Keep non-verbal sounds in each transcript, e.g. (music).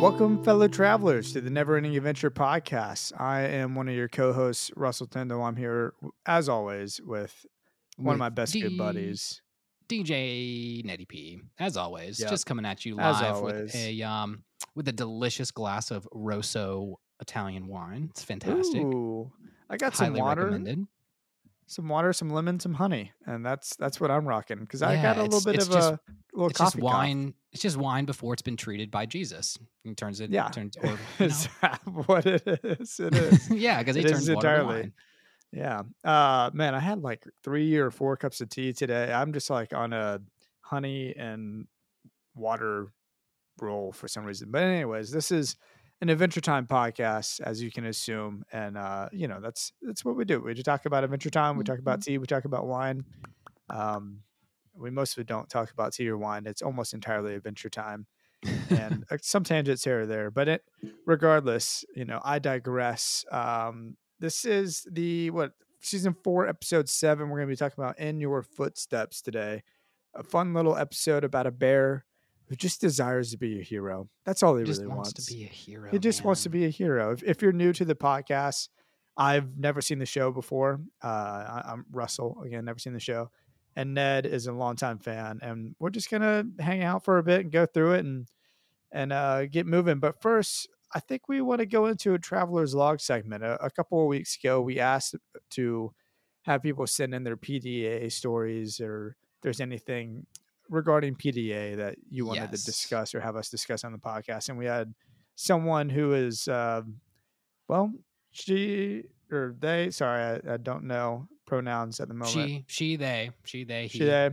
Welcome, fellow travelers, to the Never Ending Adventure podcast. I am one of your co hosts, Russell Tyndall. I'm here, as always, with one of my best D- good buddies. DJ Nettie P, as always, Yep. just coming at you As live with a um with a delicious glass of Rosso Italian wine. It's fantastic. Ooh, I got some Highly water, recommended. some water, some lemon, some honey, and that's that's what I'm rocking because I got a little bit of just- a little It's coffee. cough. wine. It's just wine before it's been treated by Jesus. He turns it. Yeah. Turns, or, (laughs) you that what it is? It (laughs) is. yeah, because he It turns water entirely. wine. Yeah. Uh man, I had like three or four cups of tea today. I'm just like on a honey and water roll for some reason. But anyways, this is an Adventure Time podcast, as you can assume. And uh, you know, that's that's what we do. We just talk about Adventure Time, we talk about tea, we talk about wine. Um we mostly don't talk about tea or wine. It's almost entirely Adventure Time. and (laughs) uh, some tangents here or there. But it, regardless, you know, I digress. Um, this is the what season four, episode seven. We're going to be talking about in your footsteps today. A fun little episode about a bear who just desires to be a hero. That's all he really wants, wants. to be a hero. he just wants to be a hero. If, if you're new to the podcast, I've never seen the show before. Uh, I, I'm Russell again, never seen the show, and Ned is a longtime fan, and we're just gonna hang out for a bit and go through it and and uh, get moving. But first, I think we want to go into a traveler's log segment. A, a couple of weeks ago, we asked to have people send in their PDA stories or if there's anything regarding PDA that you wanted Yes. to discuss or have us discuss on the podcast. And we had someone who is, um, well, she or they, sorry, I, I don't know pronouns at the moment she, she, they, she, they, he. she they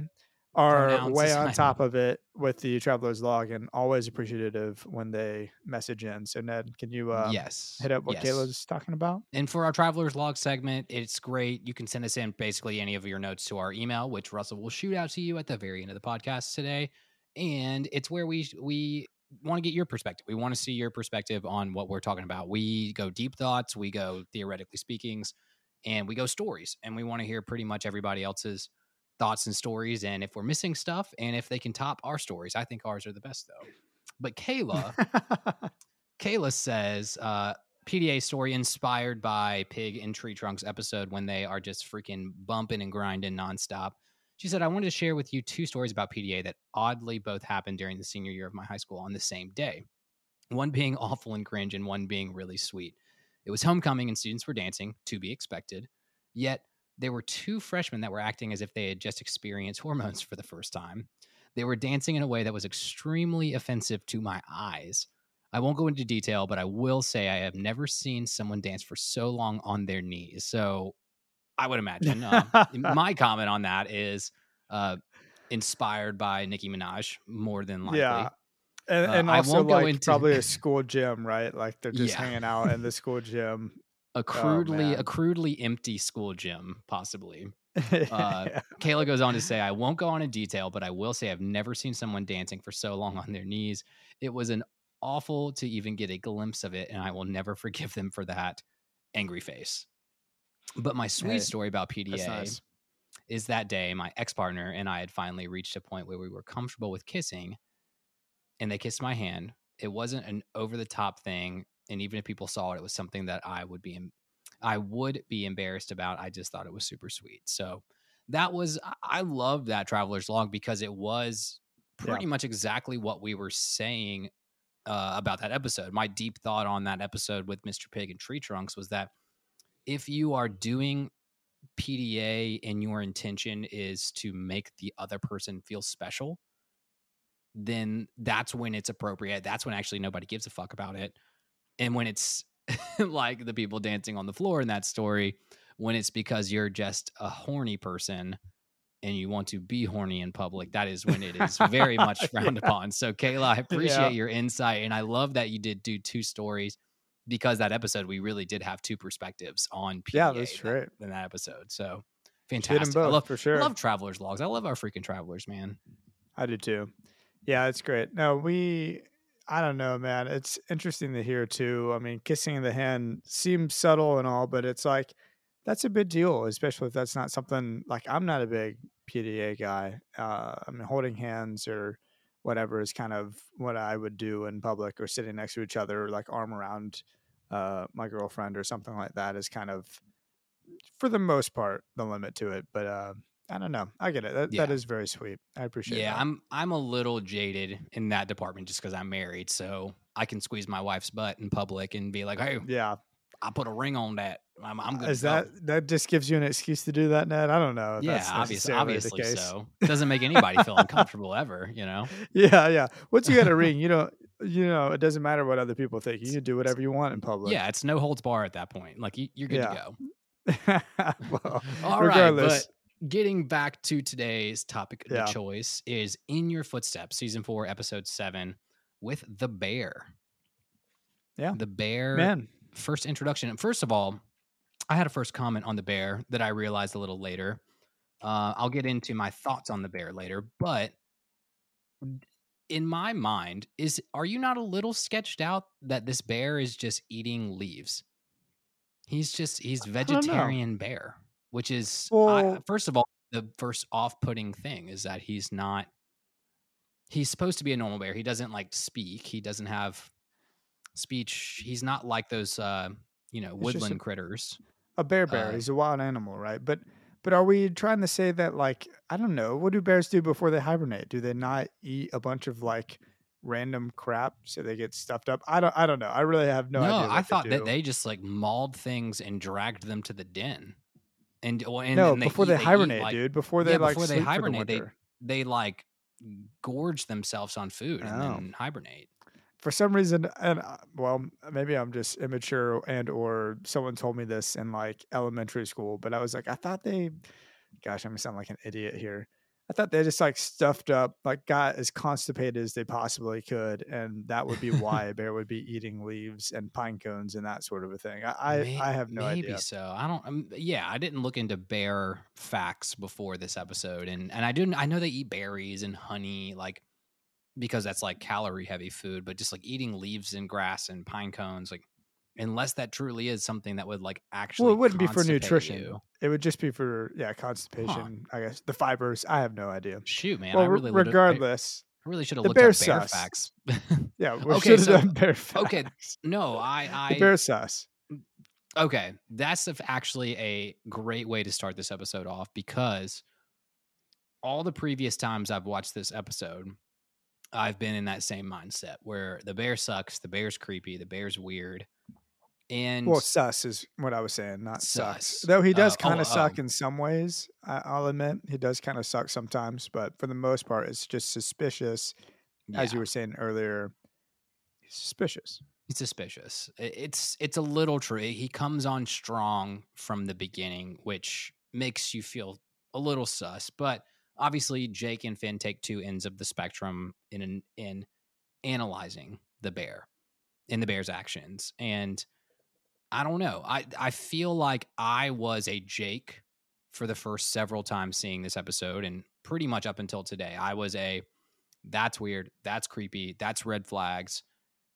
are way on top of it with the traveler's log and always appreciative when they message in. So Ned, can you uh, yes. hit up what yes. Kayla's talking about? And for our traveler's log segment, it's great. You can send us in basically any of your notes to our email, which Russell will shoot out to you at the very end of the podcast today. And it's where we we want to get your perspective. We want to see your perspective on what we're talking about. We go deep thoughts, we go theoretically speakings, and we go stories. And we want to hear pretty much everybody else's thoughts and stories. And if we're missing stuff, and if they can top our stories, I think ours are the best though. But Kayla, (laughs) Kayla says, uh, PDA story inspired by Pig and Tree Trunks episode when they are just freaking bumping and grinding nonstop. She said, I wanted to share with you two stories about PDA that oddly both happened during the senior year of my high school on the same day. One being awful and cringe, and one being really sweet. It was homecoming and students were dancing, to be expected. Yet there were two freshmen that were acting as if they had just experienced (laughs) hormones for the first time. They were dancing in a way that was extremely offensive to my eyes. I won't go into detail, but I will say I have never seen someone dance for so long on their knees. So I would (laughs) imagine uh, my comment on that is uh, inspired by Nicki Minaj more than likely. yeah. And, Uh, and also won't go like into- probably a (laughs) school gym, right? Like they're just Yeah. hanging out in the school gym. A crudely, a crudely empty school gym, possibly. Uh, Yeah. (laughs) Kayla goes on to say, I won't go on in detail, but I will say I've never seen someone dancing for so long on their knees. It was an awful to even get a glimpse of it, and I will never forgive them for that angry face. But my sweet Hey, story about PDA nice. is that day my ex partner and I had finally reached a point where we were comfortable with kissing, and they kissed my hand. It wasn't an over the top thing, and even if people saw it, it was something that I would be, I would be embarrassed about. I just thought it was super sweet. So that was, I- I love that traveler's log because it was Yeah. pretty much exactly what we were saying uh, about that episode. My deep thought on that episode with Mr. Pig and Tree Trunks was that if you are doing PDA and your intention is to make the other person feel special, then that's when it's appropriate. That's when actually nobody gives a fuck about it. And when it's (laughs) like the people dancing on the floor in that story, when it's because you're just a horny person and you want to be horny in public, that is when it is very (laughs) much frowned Yeah. upon. So, Kayla, I appreciate Yeah. your insight. And I love that you did do two stories because that episode, we really did have two perspectives on PDA Yeah, that's that- right. in that episode. So, fantastic. I love, for sure. I love travelers logs. I love our freaking travelers, man. I do too. Yeah, it's great. No, we I don't know, man. It's interesting to hear too. I mean, kissing the hand seems subtle and all, but it's like that's a big deal, especially if that's not something like I'm not a big PDA guy. Uh, I mean, holding hands or whatever is kind of what I would do in public or sitting next to each other, like arm around uh, my girlfriend or something like that is kind of, for the most part, the limit to it. But uh, I don't know. I get it. That, Yeah. that is very sweet. I appreciate it. Yeah, that. I'm I'm a little jaded in that department just because I'm married, so I can squeeze my wife's butt in public and be like, "Hey, yeah. I put a ring on that. I'm, I'm good." Is to go." that that just gives you an excuse to do that, Ned? I don't know. yeah, that's obvious, necessarily obviously the case. so. It doesn't make anybody feel uncomfortable ever, you know. (laughs) Yeah, yeah. Once you get a (laughs) ring, you know, you know, it doesn't matter what other people think. You can do whatever you want in public. Yeah, it's no holds bar at that point. Like you, you're good Yeah. to go. (laughs) well, All right, regardless, but getting back to today's topic of Yeah. the choice is In Your Footsteps, season four, episode seven, with the bear. Yeah. The bear man, first introduction. And First of all, I had a first comment on the bear that I realized a little later. Uh, I'll get into my thoughts on the bear later, but in my mind, is are you not a little sketched out that this bear is just eating leaves? He's just he's vegetarian bear, which is I, first of all the first off-putting thing is that he's not. He's supposed to be a normal bear. He doesn't like speak. He doesn't have speech. He's not like those uh, you know just a- woodland critters. a bear bear. uh, He's a wild animal, right? But but are we trying to say that like I don't know, what do bears do before they hibernate? Do they not eat a bunch of like random crap so they get stuffed up? I don't I don't know. I really have no, No, idea. I thought that they just like mauled things and dragged them to the den. And, and no and before eat- they eat, hibernate, like- dude. Before they Yeah, like before they for the hibernate, they- They like gorge themselves on food and Oh. then hibernate. for some reason and uh, well maybe i'm just immature and or someone told me this in like elementary school but i was like i thought they gosh i'm gonna sound like an idiot here i thought they just like stuffed up like got as constipated as they possibly could and that would be (laughs) why a bear would be eating leaves and pine cones and that sort of a thing i i, May- I have no maybe idea so. I don't. Um, yeah, I didn't look into bear facts before this episode, and and I didn't. I know they eat berries and honey, like because that's like calorie heavy food. But just like eating leaves and grass and pine cones, like unless that truly is something that would like actually. well it wouldn't be for nutrition you. it would just be for yeah constipation i guess the fibers i have no idea Shoot, man! well I really regardless I really should have looked up bear bear sus. facts. (laughs) yeah we Okay, should have so- done bear (laughs) facts. okay, no, I I the bear sus mm, Okay, that's actually a great way to start this episode off because all the previous times I've watched this episode, I've been in that same mindset where the bear sucks, the bear's creepy, the bear's weird, and Well, sus is what I was saying, not sucks. Sus. Though he does Uh, kind oh, of suck oh. in some ways. I, I'll admit he does kind of suck sometimes, but for the most part, it's just suspicious. As you were saying earlier, he's suspicious. it's suspicious. It's it's a little true. He comes on strong from the beginning, which makes you feel a little sus. But obviously, Jake and Finn take two ends of the spectrum in an, in analyzing the bear in the bear's actions, and I don't know. I I feel like I was a Jake for the first several times seeing this episode, and pretty much up until today, I was a that's weird, that's creepy, that's red flags.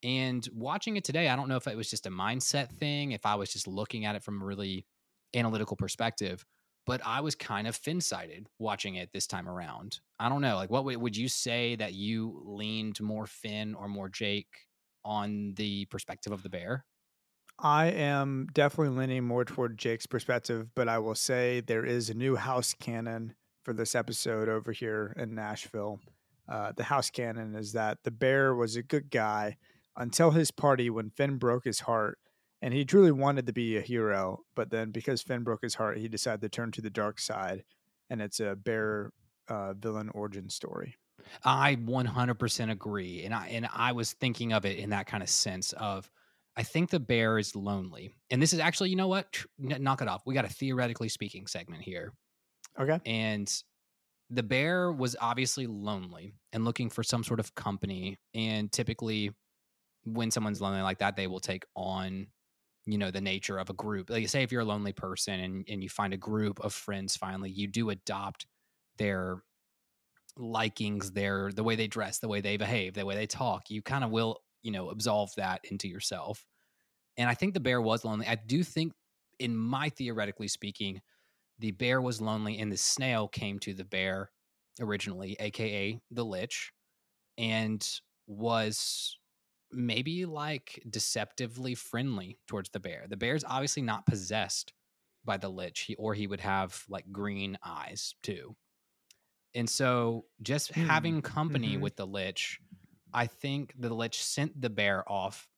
And watching it today, I don't know if it was just a mindset thing, if I was just looking at it from a really analytical perspective, but I was kind of Finn sided watching it this time around. I don't know. Like, what would would you say that you leaned more Finn or more Jake on the perspective of the bear? I am definitely leaning more toward Jake's perspective, but I will say there is a new house canon for this episode over here in Nashville. Uh, the house canon is that the bear was a good guy until his party when Finn broke his heart, and he truly wanted to be a hero. But then, because Finn broke his heart, he decided to turn to the dark side, and it's a bear uh, villain origin story. I 100% agree, and I and I was thinking of it in that kind of sense of, I think the bear is lonely, and this is actually, you know what? Knock it off. We got a theoretically speaking segment here, Okay. and the bear was obviously lonely and looking for some sort of company, and typically, when someone's lonely like that, they will take on you know the nature of a group like say if you're a lonely person and, and you find a group of friends finally you do adopt their likings, their the way they dress, the way they behave, the way they talk. You kind of will, you know, absolve that into yourself. And I think the bear was lonely. I do think, in my theoretically speaking, the bear was lonely, and the snail came to the bear originally, aka the lich, and was maybe like deceptively friendly towards the bear. The bear's obviously not possessed by the lich, he, or he would have like green eyes too. And so just Hmm, having company mhm. with the lich, I think the lich sent the bear off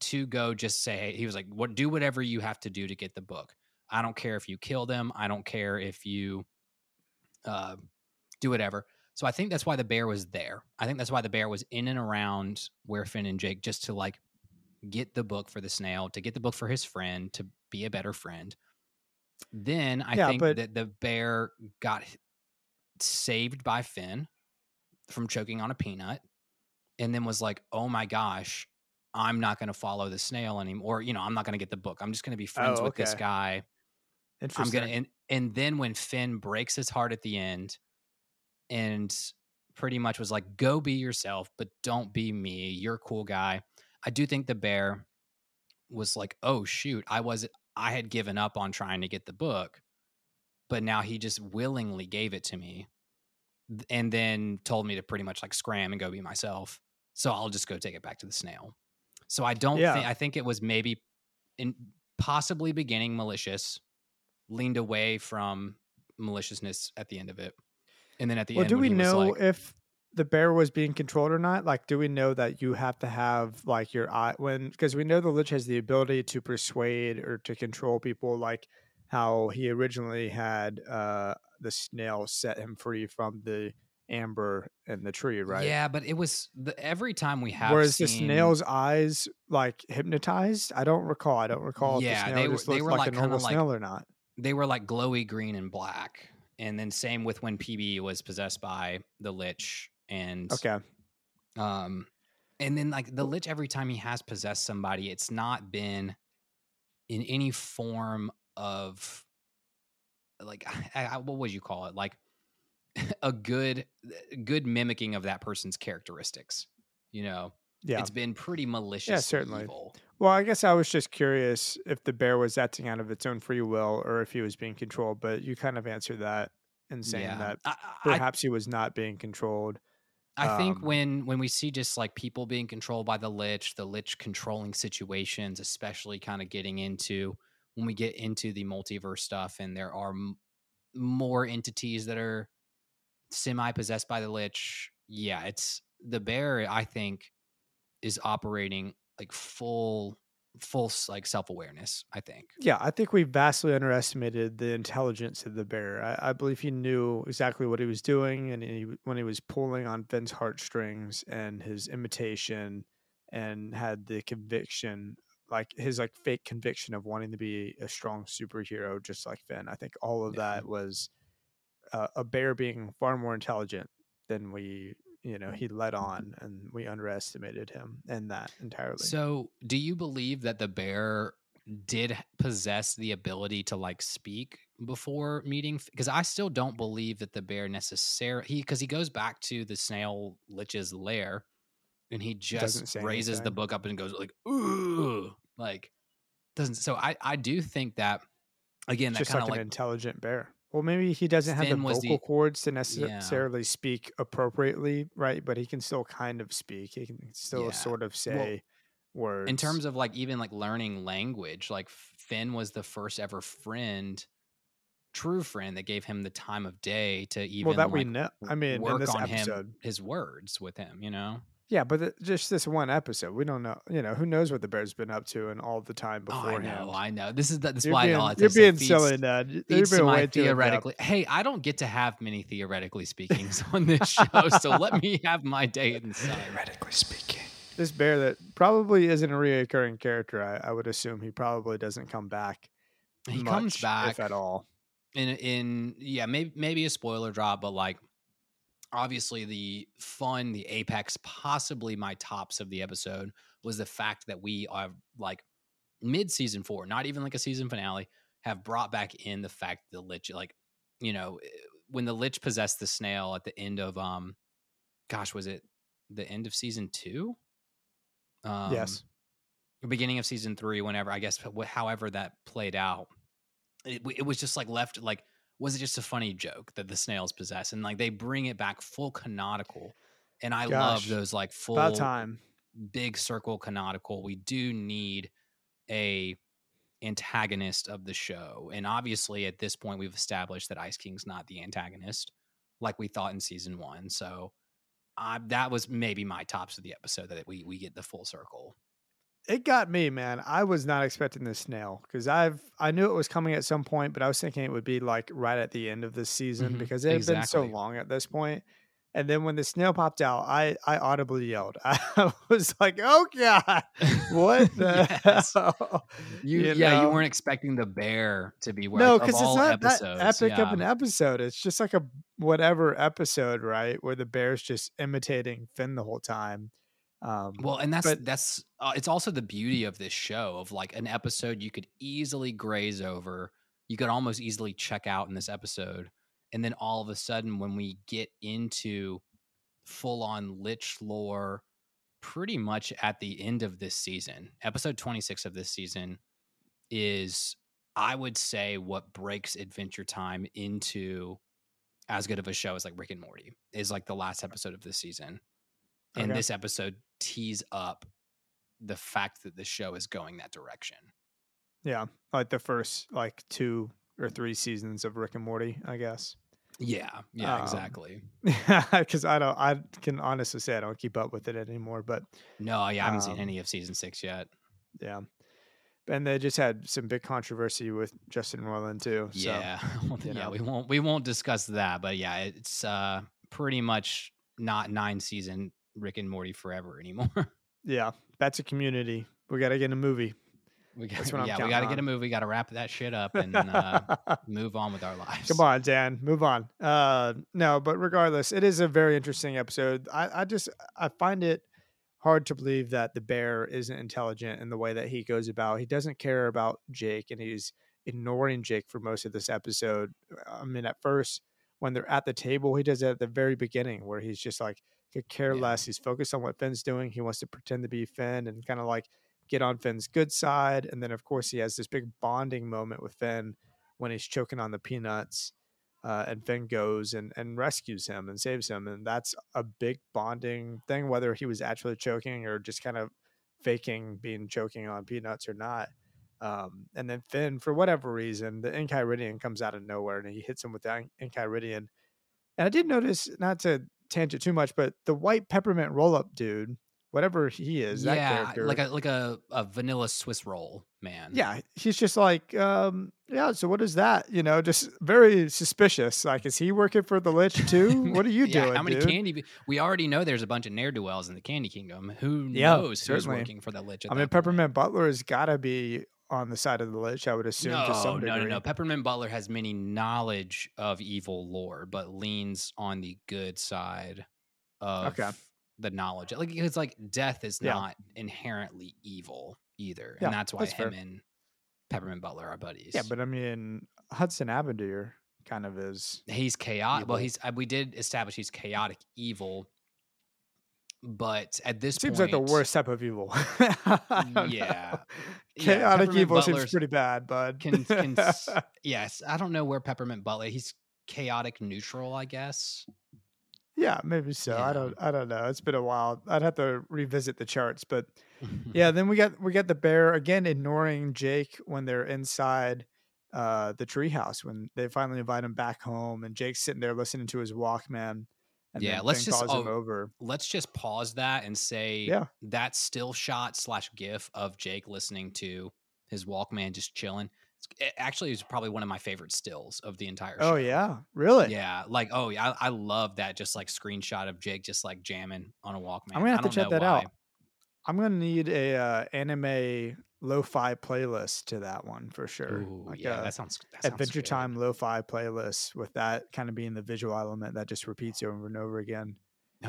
to go just say he was like, "What do whatever you have to do to get the book. I don't care if you kill them. I don't care if you uh, do whatever." So I think that's why the bear was there. I think that's why the bear was in and around where Finn and Jake just to like get the book for the snail, to get the book for his friend, to be a better friend. Then I Yeah, think but- that the bear got saved by Finn from choking on a peanut and then was like, oh my gosh, I'm not going to follow the snail anymore. You know, I'm not going to get the book. I'm just going to be friends Oh, with this guy. I'm gonna and and then when Finn breaks his heart at the end and pretty much was like, go be yourself, but don't be me. You're a cool guy. I do think the bear was like, oh shoot, I was I had given up on trying to get the book, but now he just willingly gave it to me. And then told me to pretty much like scram and go be myself. So I'll just go take it back to the snail. So I don't Yeah. think I think it was maybe in possibly beginning malicious, leaned away from maliciousness at the end of it. And then at the well, end, do we know like, if the bear was being controlled or not? Like, do we know that you have to have like your eye when because we know the lich has the ability to persuade or to control people, like how he originally had uh the snail set him free from the amber and the tree, right? Yeah, but it was the, every time we have Whereas the seen- snail's eyes like hypnotized. I don't recall. I don't recall Yeah, if the they snail were- just they were, like, like, a normal like- snail or not. they were like glowy green and black. And then same with when PB was possessed by the lich and Okay. um and then like the lich every time he has possessed somebody it's not been in any form of like (sighs) I, I, what would you call it like a good good mimicking of that person's characteristics you know Yeah. it's been pretty malicious Yeah, certainly. evil. Well, I guess I was just curious if the bear was acting out of its own free will or if he was being controlled, but you kind of answered that in saying yeah that I, I, perhaps he was not being controlled. I think um, when when we see just like people being controlled by the lich, the lich controlling situations, especially kind of getting into when we get into the multiverse stuff, and there are m- more entities that are semi possessed by the lich. Yeah, it's the bear. I think is operating like full full like self awareness. I think. Yeah, I think we vastly underestimated the intelligence of the bear. I, I believe he knew exactly what he was doing, and he, when he was pulling on Finn's heartstrings and his imitation, and had the conviction, like his like fake conviction of wanting to be a strong superhero, just like Finn. I think all of Yeah. that was uh, a bear being far more intelligent than we, you know, he let on, and we underestimated him in that entirely. So, do you believe that the bear did possess the ability to like speak before meeting? Because I still don't believe that the bear necessarily he because he goes back to the snail lich's lair, and he just raises the book up and goes like, "Ooh," like doesn't. So I I do think that again that kind like of an like intelligent bear. Well, maybe he doesn't have the vocal the- cords to Yeah. necessarily speak appropriately, right? But he can still kind of speak. He can still Yeah. sort of say words. in terms of like even like learning language like finn was the first ever friend true friend that gave him the time of day to even well, that we know. I mean, in work this on episode, him his words with him you know yeah, but th- just this one episode, we don't know. You know, who knows what the bear's been up to and all the time oh, i know i know this is the, this is You're why being, it's you're being feeds- silly, Ned. You're to being my way too theoretically hey i don't get to have many theoretically speakings on this show so let me have my day inside Theoretically speaking. This bear that probably isn't a reoccurring character. I, I would assume he probably doesn't come back. he much, comes back if at all. in in yeah maybe maybe a spoiler drop but like obviously the fun the apex possibly my tops of the episode was the fact that we are like mid season four not even like a season finale have brought back in the fact that lich like you know eh, when the lich possessed the snail at the end of um, gosh, was it the end of season two? Um, yes. Beginning of season three, whenever I guess, however that played out, it, it was just like left like was it just a funny joke that the snails possess? And like they bring it back full canonical and i Gosh, love those like full About time. big circle canonical. We do need a antagonist of the show and obviously at this point we've established that ice king's not the antagonist like we thought in season one so uh, that was maybe my tops of the episode that we we get the full circle It got me, man. I was not expecting this snail because I've I knew it was coming at some point, but I was thinking it would be like right at the end of this season Mhm, because it had been so long at this point. And then when the snail popped out, I I audibly yelled. (laughs) I was like, "Oh God, what (laughs) the hell?" you, You yeah you weren't expecting the bear to be where No, because it's not that episodes, epic of an episode. It's just like a whatever episode, right? Where the bear's just imitating Finn the whole time. Um, Well, and that's but- that's uh, it's also the beauty of this show of like an episode you could easily graze over. You could almost easily check out in this episode, and then all of a sudden, when we get into full on Lich lore, pretty much at the end of this season, episode twenty six of this season is, I would say, what breaks Adventure Time into as good of a show as like Rick and Morty is like the last episode of this season and Okay. this episode tease up the fact that the show is going that direction. yeah, like the first like two or three seasons of Rick and Morty, I guess. Yeah, yeah, Um, exactly. (laughs) Because I don't, I can honestly say I don't keep up with it anymore. But No, yeah, I haven't seen um, any of season six yet. yeah, and they just had some big controversy with Justin Roiland too. So. yeah, (laughs) yeah, know. we won't we won't discuss that, but yeah, it's uh pretty much not nine season Rick and Morty forever anymore. (laughs) Yeah, that's a community. We got to get a movie. we got, That's what I'm yeah, we got to get a movie, got to wrap that shit up and uh, (laughs) move on with our lives. Come on, Dan, move on. Uh, no, but regardless, it is a very interesting episode. I, I just I find it hard to believe that the bear isn't intelligent in the way that he goes about. He doesn't care about Jake, and he's ignoring Jake for most of this episode. I mean, at first when they're at the table, he does it at the very beginning where he's just like could care Yeah. less. He's focused on what Finn's doing. He wants to pretend to be Finn and kind of like get on Finn's good side. And then of course he has this big bonding moment with Finn when he's choking on the peanuts. Uh, and Finn goes and, and rescues him and saves him. And that's a big bonding thing, whether he was actually choking or just kind of faking being choking on peanuts or not. Um, and then Finn, for whatever reason, the Enchiridion comes out of nowhere and he hits him with the En- Enchiridion. And I did notice, not to tangent too much, but the white peppermint roll up dude, whatever he is, that yeah, character. like a like a, a vanilla Swiss roll, man. yeah, he's just like, um, yeah, so what is that? You know, just very suspicious. Like, is he working for the Lich too? (laughs) What are you yeah, doing? How many dude? candy? We already know there's a bunch of ne'er do wells in the Candy Kingdom. Who Yeah, knows who's working for the Lich? At I mean, point? Peppermint Butler has got to be on the side of the Lich, I would assume, No, no, no, no. Peppermint Butler has many knowledge of evil lore, but leans on the good side of Okay. the knowledge. Like it's like death is Yeah. not inherently evil either, Yeah, and that's why that's fair. him and Peppermint Butler are buddies. Yeah, but I mean, Hunson Abadeer kind of is. he's chaotic. Well, he's uh, we did establish he's chaotic evil, but at this point Seems point, like the worst type of evil. (laughs) I don't know. Yeah. Yeah, Chaotic Peppermint evil seems pretty bad, bud. Can, can (laughs) yes, I don't know where Peppermint Butler. He's chaotic neutral, I guess. yeah, maybe so. I don't. I don't know. It's been a while. I'd have to revisit the charts, but (laughs) yeah. Then we got we got the bear again ignoring Jake when they're inside uh, the treehouse when they finally invite him back home, and Jake's sitting there listening to his Walkman. Yeah, let's just- oh, over. let's just pause that and say Yeah. that still shot slash gif of Jake listening to his Walkman just chilling. It actually is probably one of my favorite stills of the entire show. Oh yeah, really? Yeah, like oh yeah, I, I love that just like screenshot of Jake just like jamming on a Walkman. I'm gonna have to check that why. out. I'm gonna need a uh, anime lo-fi playlist to that one for sure. Ooh, like yeah, uh, that sounds that Adventure good. Time lo-fi playlist with that kind of being the visual element that just repeats over and over again.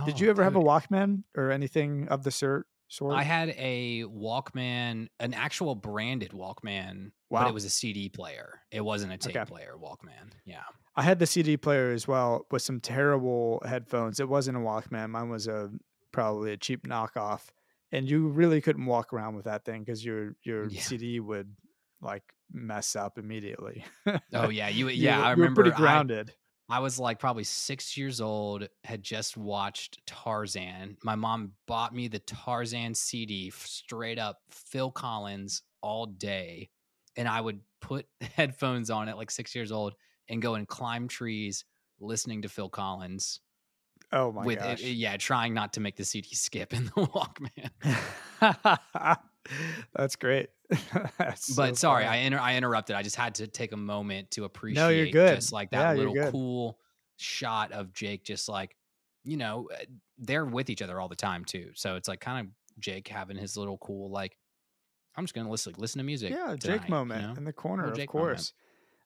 Did you No, ever have a. Walkman or anything of the sort Sort I had a Walkman, an actual branded Walkman, wow. but it was a CD player. It wasn't a tape Okay. player Walkman. Yeah. I had the CD player as well with some terrible headphones. It wasn't a Walkman. Mine was a probably a cheap knockoff, and you really couldn't walk around with that thing because your your Yeah. CD would like mess up immediately. Oh yeah, you (laughs) yeah, I you were remember pretty grounded. I was like probably six years old, had just watched Tarzan. My mom bought me the Tarzan CD straight up Phil Collins all day. And I would put (laughs) headphones on at like six years old and go and climb trees listening to Phil Collins oh my with gosh! it, yeah, trying not to make the CD skip in the (laughs) Walkman. (laughs) That's great. (laughs) That's so but sorry, funny. I inter- I interrupted. I just had to take a moment to appreciate No, you're good. just like that you're little cool shot of Jake just like, you know, uh, they're with each other all the time too. So it's like kind of Jake having his little cool like I'm just going to listen listen to music. yeah, tonight, Jake you moment know? in the corner, of Jake moment.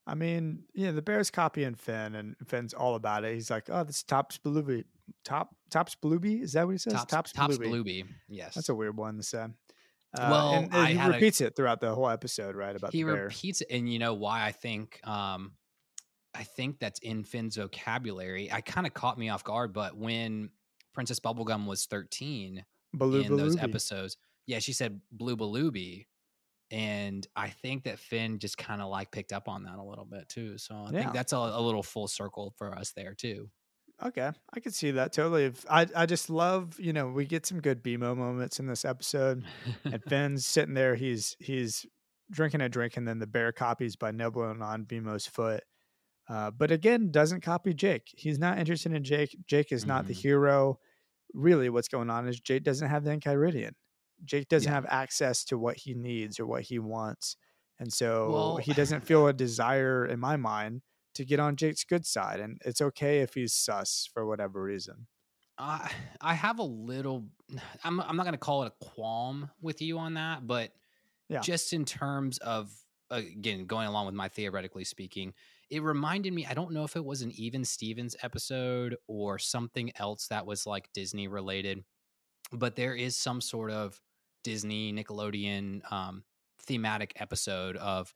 I mean, yeah, the Bears copying Finn, and Finn's all about it. He's like, "Oh, this Tops Blueby, Top Tops Blueby." Is that what he says? Tops, Tops Blueby. Yes. That's a weird one to say. Uh, Well, and, and he had a- repeats it throughout the whole episode, right? About he the bear. repeats it and you know why i think um i think that's in finn's vocabulary i kind of caught me off guard but when princess bubblegum was 13 Baloo in those episodes yeah she said blue balooby and i think that finn just kind of like picked up on that a little bit too so i Yeah. think that's a, a little full circle for us there too Okay, I could see that totally. I I just love, you know, we get some good BMO moments in this episode. and (laughs) Finn's sitting there. He's he's drinking a drink, and then the bear copies by nibbling on BMO's foot. Uh, but again, doesn't copy Jake. He's not interested in Jake. Jake is not the Mhm. hero. Really, what's going on is Jake doesn't have the Enchiridion. Jake doesn't Yeah. have access to what he needs or what he wants, and so Well- he doesn't (laughs) feel a desire, in my mind, to get on Jake's good side. And it's okay if he's sus for whatever reason. I I have a little. (sighs) I'm I'm not going to call it a qualm with you on that, but Yeah. just in terms of again going along with my theoretically speaking, it reminded me. I don't know if it was an Even Stevens episode or something else that was like Disney related, but there is some sort of Disney Nickelodeon um, thematic episode of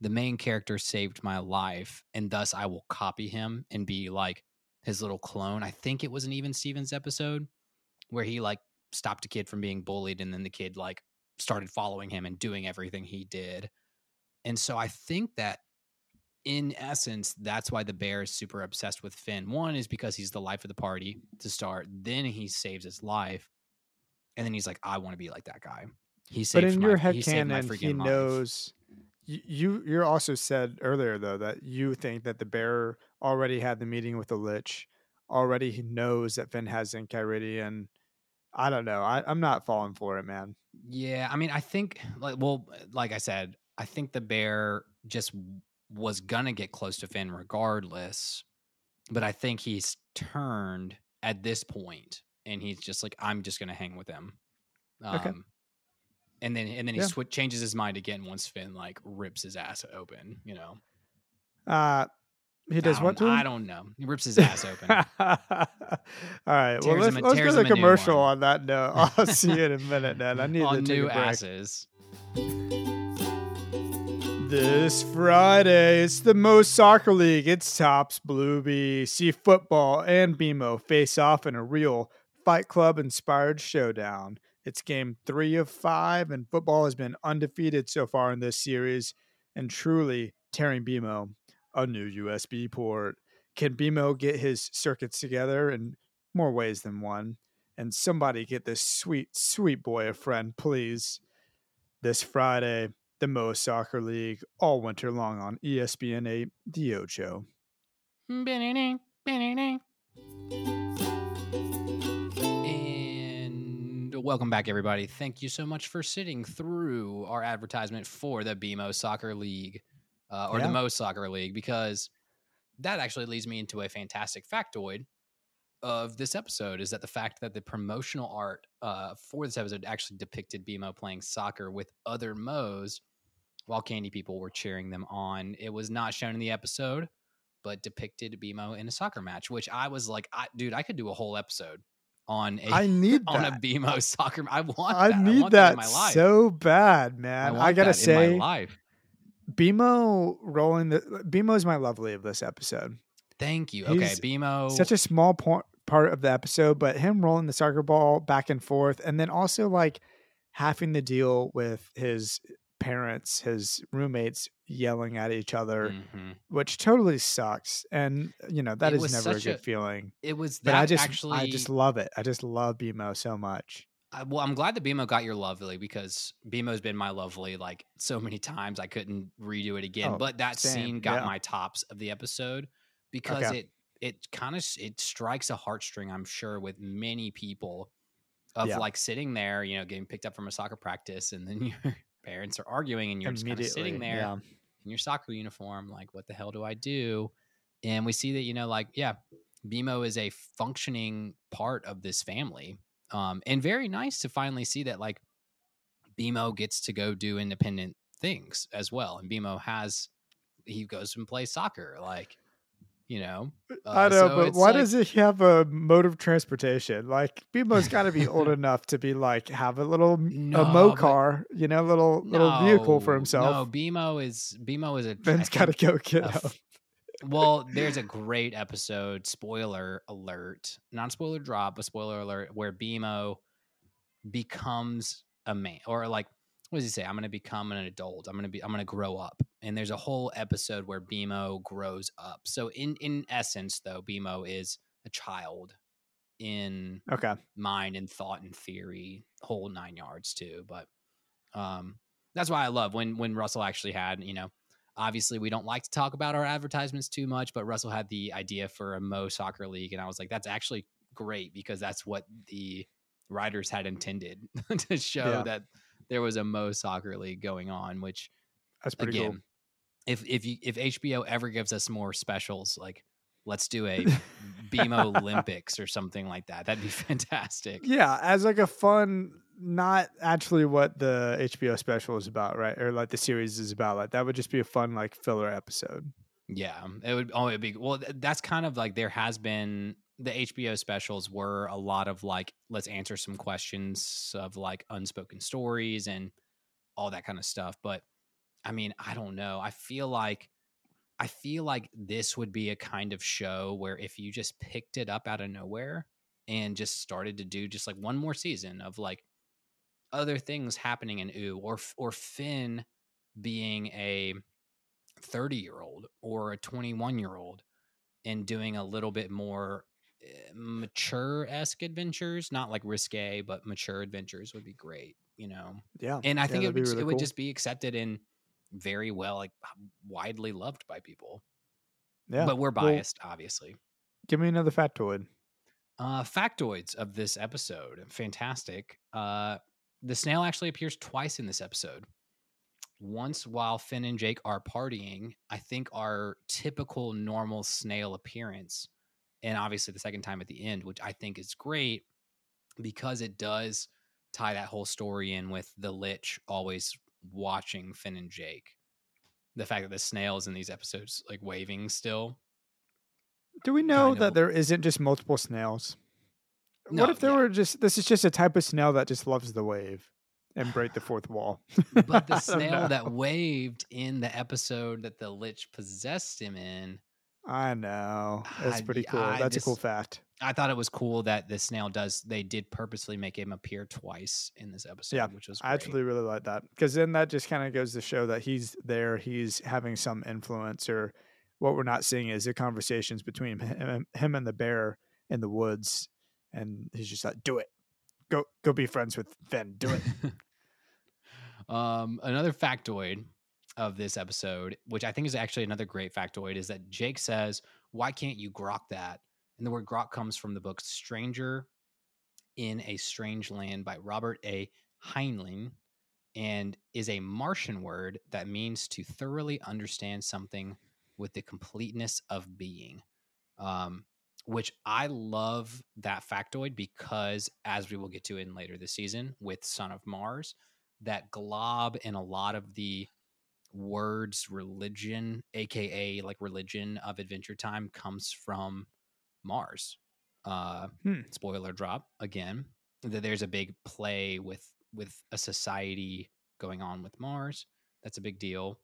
the main character saved my life, and thus I will copy him and be like his little clone. I think it was an Even Stevens episode where he like stopped a kid from being bullied, and then the kid like started following him and doing everything he did. And so I think that in essence, that's why the bear is super obsessed with Finn. One is because he's the life of the party to start. Then he saves his life, and then he's like, "I want to be like that guy." He said, But in my, your he head saved my canon, he freaking life. knows. You, you also said earlier though that you think that the bear already had the meeting with the lich. Already he knows that Finn has Enchiridion. I don't know. I, I'm not falling for it, man. Yeah, I mean, I think like well, like I said, I think the bear just was gonna get close to Finn regardless, but I think he's turned at this point, and he's just like, I'm just gonna hang with him. Um, Okay. And then and then he Yeah. changes his mind again once Finn like rips his ass open. You know, Uh he does I what to? I don't know. He rips his ass (laughs) open. All right. Well, let's, him a- let's tears go to a commercial on that note. (laughs) I'll see you in a minute, man. I need to on take new a break. asses. This Friday, it's the most Soccer League. It's Tops Blueby. See football and BMO face off in a real Fight Club inspired showdown. It's game three of five, and football has been undefeated so far in this series and truly tearing BMO a new USB port. Can BMO get his circuits together in more ways than one? And somebody get this sweet, sweet boy a friend, please. This Friday, the Mo Soccer League all winter long on ESPN 8, The Ocho. Welcome back, everybody. Thank you so much for sitting through our advertisement for the BMO Soccer League uh, or Yeah. the Mo Soccer League because that actually leads me into a fantastic factoid of this episode is that the fact that the promotional art uh, for this episode actually depicted BMO playing soccer with other Mo's while Candy people were cheering them on. It was not shown in the episode, but depicted BMO in a soccer match, which I was like, I, dude, I could do a whole episode on a I need (laughs) on that. a BMO soccer. I want. I that. I need want that, that in my life. so bad, man. want I, gotta say, life. BMO rolling the BMO is my lovely of this episode. Thank you. Okay, He's BMO. Such a small part part of the episode, but him rolling the soccer ball back and forth, and then also like having to deal with his parents, his roommates yelling at each other, Mhm. which totally sucks. And you know that It is never a good a- feeling. It was But that I just actually. I just love it. I just love BMO so much. I- well, I'm glad that BMO got your lovely because BMO's been my lovely like so many times I couldn't redo it again. Oh, but that same, scene got yeah. my tops of the episode because Okay. it it kind of it strikes a heartstring, I'm sure, with many people of Yeah. like sitting there, you know, getting picked up from a soccer practice, and then (laughs) your parents are arguing, and you're just kind of sitting there yeah. in your soccer uniform, like, what the hell do I do? And we see that, you know, like, yeah, BMO is a functioning part of this family. Um, and very nice to finally see that, like, BMO gets to go do independent things as well. And BMO has, he goes and plays soccer, like, you know. I uh, know, so but why like- does he have a mode of transportation? Like BMO's got to be old (laughs) enough to be like have a little No, a mo car, you know, little little vehicle for himself. No, BMO is BMO is a. I Ben's got to go get a well, there's a great episode, spoiler alert, not spoiler drop, but spoiler alert, where BMO becomes a man, or like, what does he say? I'm going to become an adult. I'm going to be, I'm going to grow up. And there's a whole episode where BMO grows up. So in in essence, though, BMO is a child in Okay, mind and thought and theory, whole nine yards too. But um, that's why I love when when Russell actually had, you know, obviously we don't like to talk about our advertisements too much, but Russell had the idea for a Mo Soccer League, and I was like, that's actually great because that's what the writers had intended (laughs) to show Yeah. that there was a Mo Soccer League going on, which that's pretty again, cool. if if you if HBO ever gives us more specials, like let's do a (laughs) BMO Olympics or something like that. That'd be (laughs) fantastic. Yeah, as like a fun, not actually what the HBO special is about, right? Or like the series is about. Like that would just be a fun like filler episode. Yeah, it would. Oh, it'd be well. That's kind of like there has been the HBO specials were a lot of like let's answer some questions of like unspoken stories and all that kind of stuff. But I mean, I don't know. I feel like I feel like this would be a kind of show where if you just picked it up out of nowhere and just started to do just like one more season of like other things happening in Ooh or or Finn being a 30 year old or a 21 year old and doing a little bit more mature esque adventures, not like risque, but mature adventures would be great, you know. Yeah, And I Yeah, think it that'd really it would just be accepted and very well, like widely loved by people. yeah. But we're Well, biased, obviously. give me another factoid. Uh, factoids of this episode, fantastic. Uh, the snail actually appears twice in this episode. Once while Finn and Jake are partying, I think our typical normal snail appearance, and obviously the second time at the end, which I think is great because it does tie that whole story in with the Lich always watching Finn and Jake. The fact that the snail is in these episodes like waving still. Do we know that of. there isn't just multiple snails? No, what if there yeah. were just this is just a type of snail that just loves the wave and break the fourth wall? but the (laughs) snail that waved in the episode that the lich possessed him in I know. I- pretty cool. I That's a cool fact. i thought it was cool that the snail does they did purposely make him appear twice in this episode Yeah, which was I actually really like that because then that just kind of goes to show that he's there, he's having some influence, or what we're not seeing is the conversations between him, him and the bear in the woods, and he's just like, "Do it, go, go, be friends with Finn, do it." (laughs) um another factoid of this episode which i think is actually another great factoid is that jake says why can't you grok that? And the word grok comes from the book stranger in a strange land by robert a. Heinlein and is a martian word that means to thoroughly understand something with the completeness of being um, which i love that factoid because as we will get to in later this season with son of mars that glob and a lot of the words religion aka like religion of adventure time comes from mars Uh, Hmm. Spoiler drop again. That there's a big play with with a society going on with Mars. That's a big deal.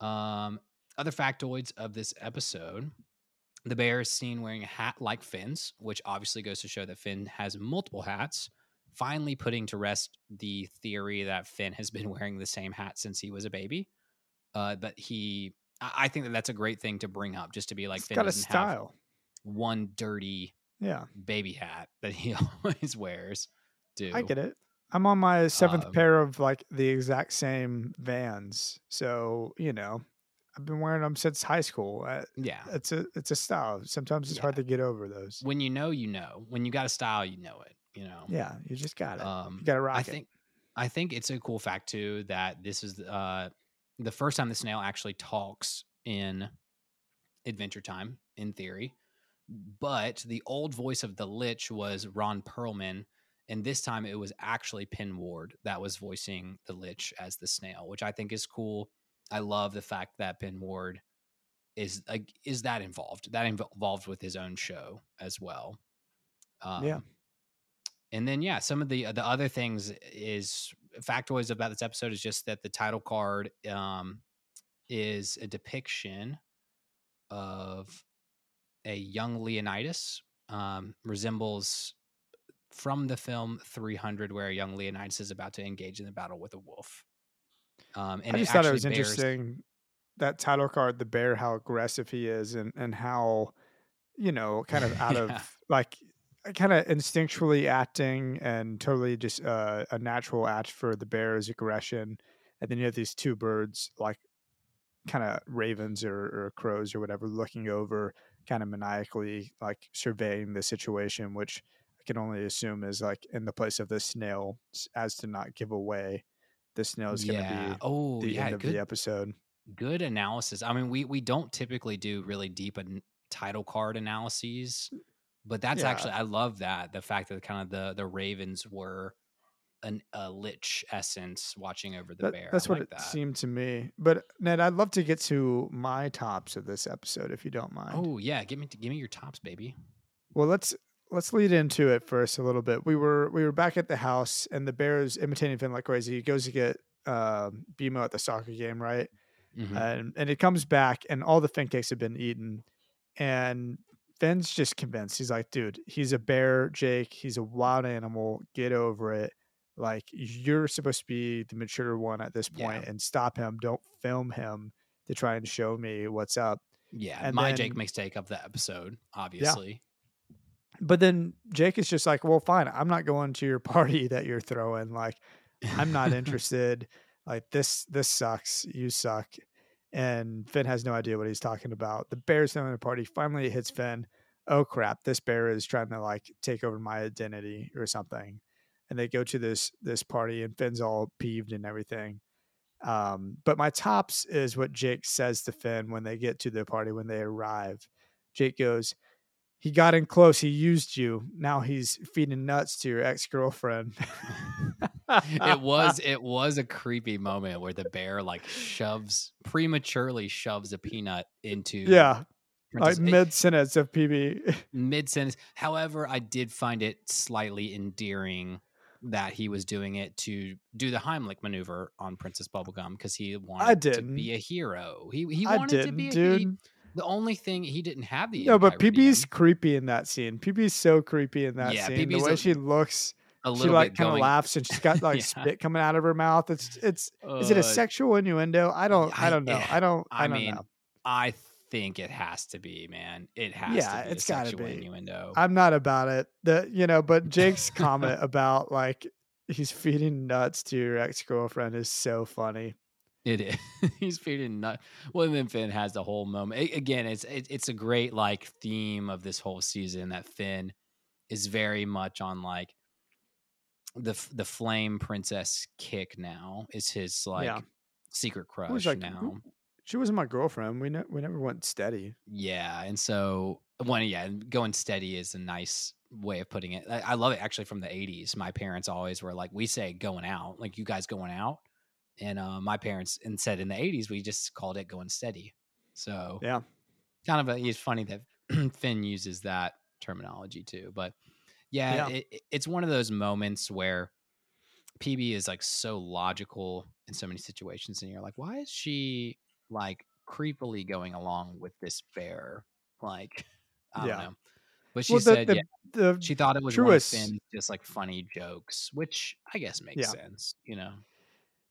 Um, other factoids of this episode: the bear is seen wearing a hat like Finn's, which obviously goes to show that Finn has multiple hats. Finally, putting to rest the theory that Finn has been (laughs) wearing the same hat since he was a baby. Uh, but he, I I think that that's a great thing to bring up, just to be like It's Finn got a style. one dirty Yeah, baby hat that he (laughs) always wears. Do I get it. I'm on my seventh Um, pair of like the exact same Vans, so you know, I've been wearing them since high school. Uh, Yeah. It's a it's a style. Sometimes it's hard to get over those. When you know, you know. When you got a style, you know it. You know. Yeah, you just got it. Um, you got to rock I it. think I think it's a cool fact too that this is uh, the first time the snail actually talks in Adventure Time, in theory. But the old voice of the Lich was Ron Perlman, and this time it was actually Pen Ward that was voicing the Lich as the snail, which I think is cool. I love the fact that Pen Ward is like is that involved, that involved with his own show as well. Um, Yeah. And then yeah, some of the the other things is factoids about this episode is just that the title card um, is a depiction of a young Leonidas, um, resembles from the film 300, where a young Leonidas is about to engage in the battle with a wolf. Um, and I just thought it was bears- interesting that title card, the bear, how aggressive he is, and and how you know, kind of out (laughs) Yeah. of like kind of instinctually acting and totally just uh, a natural act for the bear's aggression, and then you have these two birds like kind of ravens or, or crows or whatever looking over kind of maniacally like surveying the situation which i can only assume is like in the place of the snail as to not give away the snail is going to yeah. be Oh, the yeah. end of good, the episode good analysis. I mean, we we don't typically do really deep an, title card analyses, but that's Yeah. actually I love that the fact that kind of the the Ravens were an a lich essence watching over the That- bear. that's I what like it that. seemed to me but ned i'd love to get to my tops of this episode if you don't mind Oh yeah, give me give me your tops, baby. Well, let's let's lead into it first a little bit. We were we were back at the house, and the Bears imitating Finn like crazy. He goes to get um, BMO at the soccer game, right? Mhm. And and it comes back, and all the Finn cakes have been eaten, and Finn's just convinced. He's like, dude, he's a bear, Jake. He's a wild animal. Get over it. Like you're supposed to be the mature one at this point, Yeah. and stop him. Don't film him to try and show me what's up. yeah, and my then- Jake mistake of the episode, obviously. But then Jake is just like, well, fine. I'm not going to your (laughs) party that you're throwing. Like, I'm not (laughs) interested. Like this, this sucks. You suck. And Finn has no idea what he's talking about. The bear's throwing a party. Finally, it hits Finn. Oh crap! This bear is trying to like take over my identity or something. And they go to this this party, and Finn's all peeved and everything. Um, but my tops is what Jake says to Finn when they get to the party when they arrive. Jake goes, he got in close. He used you. Now he's feeding nuts to your ex girlfriend. it was (laughs) it was a creepy moment where the bear like shoves prematurely shoves a peanut into yeah, like mid sentence of PB. mid sentence. However, I did find it slightly endearing that he was doing it to do the Heimlich maneuver on Princess Bubblegum because he wanted to be a hero. He he wanted to be a dude. he- the only thing he didn't have the no, but. PB's creepy in that scene. PB's so creepy in that Yeah, scene. PB's the way a- she looks, a she like kind of laughs and she's got (laughs) like Yeah. spit coming out of her mouth. It's it's. Is it a uh, sexual innuendo? I don't. I, I- don't know. I don't. I, I don't mean, know. I think it has to be, man. It has Yeah, to be it's a gotta be. innuendo. I'm not about it. The you know, but Jake's (laughs) comment about like he's feeding nuts to your ex girlfriend is so funny. It is. (laughs) He's feeding nut. Well, and then Finn has the whole moment. A- again, it's it, it's a great like theme of this whole season that Finn is very much on like the the flame princess kick. Now is his like Yeah. secret crush like, now. She wasn't my girlfriend. We ne- we never went steady. Yeah, and so one, yeah, going steady is a nice way of putting it. I, I love it actually from the '80s. My parents always were like, we say going out, like you guys going out, and uh, my parents and said in the '80s we just called it going steady. So Yeah. kind of a, it's funny that (clears throat) Finn uses that terminology too. But yeah, Yeah. It, it's one of those moments where PB is like so logical in so many situations, and you're like, why is she like creepily going along with this bear? Like, (laughs) I don't know. But she well, the, said, the, yeah, the she thought it was truest- one of Finn's just like funny jokes, which I guess makes Yeah. sense, you know.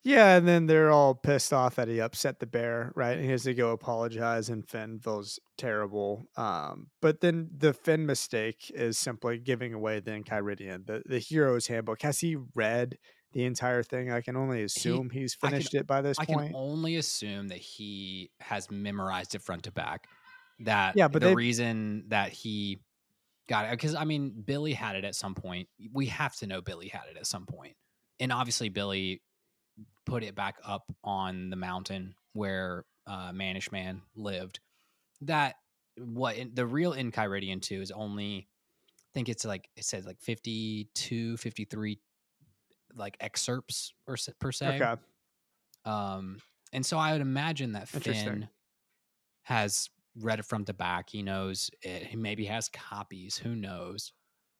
Yeah, and then they're all pissed off that he upset the bear, right? And he has to go apologize, and Finn feels terrible. Um, but then the Finn mistake is simply giving away the Enchiridion, the the hero's handbook. Has he read the entire thing? I can only assume he's I can- finished it by this I point. can only assume that he has memorized it front to back. That Yeah, but the they- reason that he got it because I mean Billy had it at some point. We have to know Billy had it at some point, and obviously Billy put it back up on the mountain where uh, Mannish Man lived. That what in, the real Enchiridion two is only. I think it's like it says like 52, 53 like excerpts or per se. okay, Um, and so I would imagine that. Finn has read it from the back. He knows it. He maybe has copies. Who knows?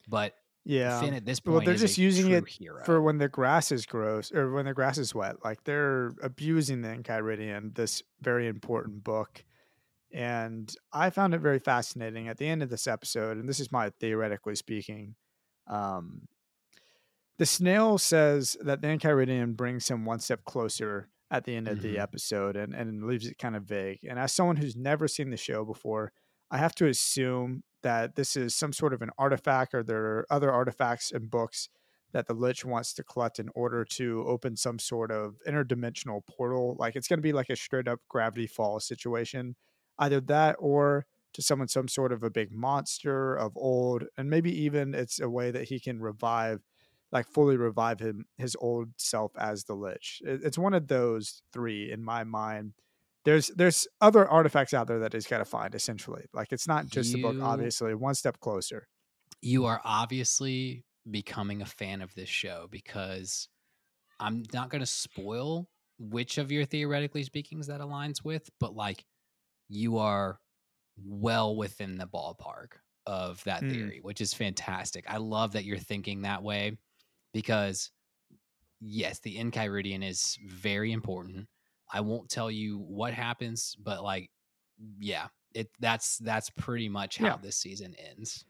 But yeah. Finn at this point, Well, they're just using it hero. for when the grass is gross or when the grass is wet. Like they're abusing the Enchiridion, this very important book. And I found it very fascinating at the end of this episode, and this is my theoretically speaking. Um, the snail says that the Enchiridion brings him one step closer at the end of the Mhm. episode and, and leaves it kind of vague. And as someone who's never seen the show before, I have to assume that this is some sort of an artifact or there are other artifacts and books that the Lich wants to collect in order to open some sort of interdimensional portal. Like it's going to be like a straight up gravity fall situation. Either that or to summon some sort of a big monster of old. And maybe even it's a way that he can revive, like fully revive him, his old self as the Lich. It's one of those three in my mind there's there's other artifacts out there that he's got to find essentially like it's not just the book obviously one step closer you are obviously becoming a fan of this show because I'm not going to spoil which of your theoretically speakings that aligns with, but like you are well within the ballpark of that Mm. theory, which is fantastic. I love that you're thinking that way because yes, the Enchiridion is very important. I won't tell you what happens, but like yeah, it that's that's pretty much how Yeah. this season ends.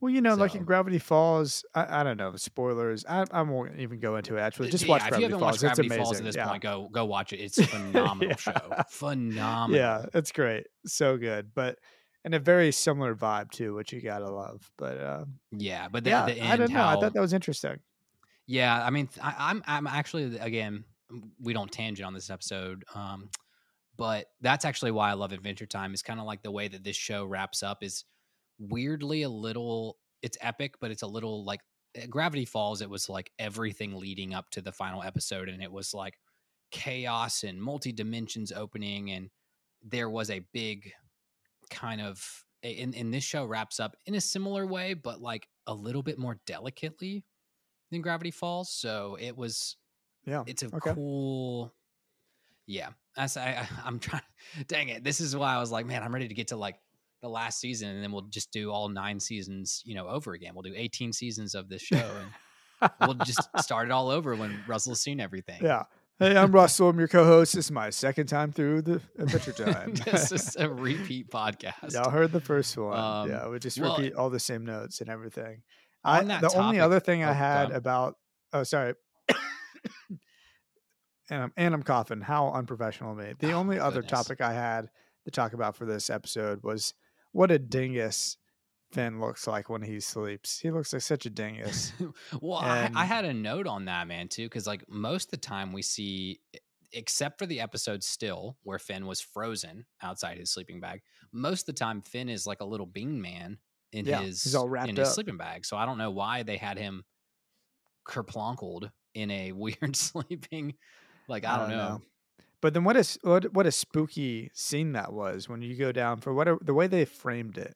well you know like in gravity falls i, I don't know spoilers I, I won't even go into it actually just Yeah, watch gravity falls watched Gravity it's amazing Falls at this yeah. point, go go watch it. It's a (laughs) phenomenal Yeah. show. Phenomenal. yeah it's great so good but and a very similar vibe too which you gotta love but uh Yeah, but the, yeah the end, i don't know i thought that was interesting Yeah, I mean, I, I'm I'm actually again, we don't tangent on this episode, um, but that's actually why I love Adventure Time. Is kind of like the way that this show wraps up is weirdly a little. It's epic, but it's a little like uh, Gravity Falls. It was like everything leading up to the final episode, and it was like chaos and multi dimensions opening, and there was a big kind of. In, in this show wraps up in a similar way, but like a little bit more delicately than Gravity Falls. So it was yeah it's a okay. cool yeah I, I (laughs) i'm trying (laughs) dang it this is why i was like man i'm ready to get to like the last season and then we'll just do all nine seasons you know over again. We'll do 18 seasons of this show and we'll just (laughs) start it all over when russell's seen everything. Yeah. Hey i'm russell i'm your co-host. This is my second time through the adventure time. This is a repeat podcast. Y'all heard the first one. Um, yeah, we just well, repeat all the same notes and everything. I, the only other thing oh, I had on. about oh sorry, and I'm and I'm coughing. How unprofessional of me. The Oh, only other goodness. topic I had to talk about for this episode was what a dingus Finn looks like when he sleeps. He looks like such a dingus. (laughs) well, I, I had a note on that, man, too, because like most of the time we see, except for the episode still where Finn was frozen outside his sleeping bag, most of the time Finn is like a little bean man in Yeah, his he's all wrapped in his up. sleeping bag. So I don't know why they had him kerplonkled in a weird (laughs) sleeping. Like I, don't, know. But then what is what what a spooky scene that was when you go down for whatever the way they framed it.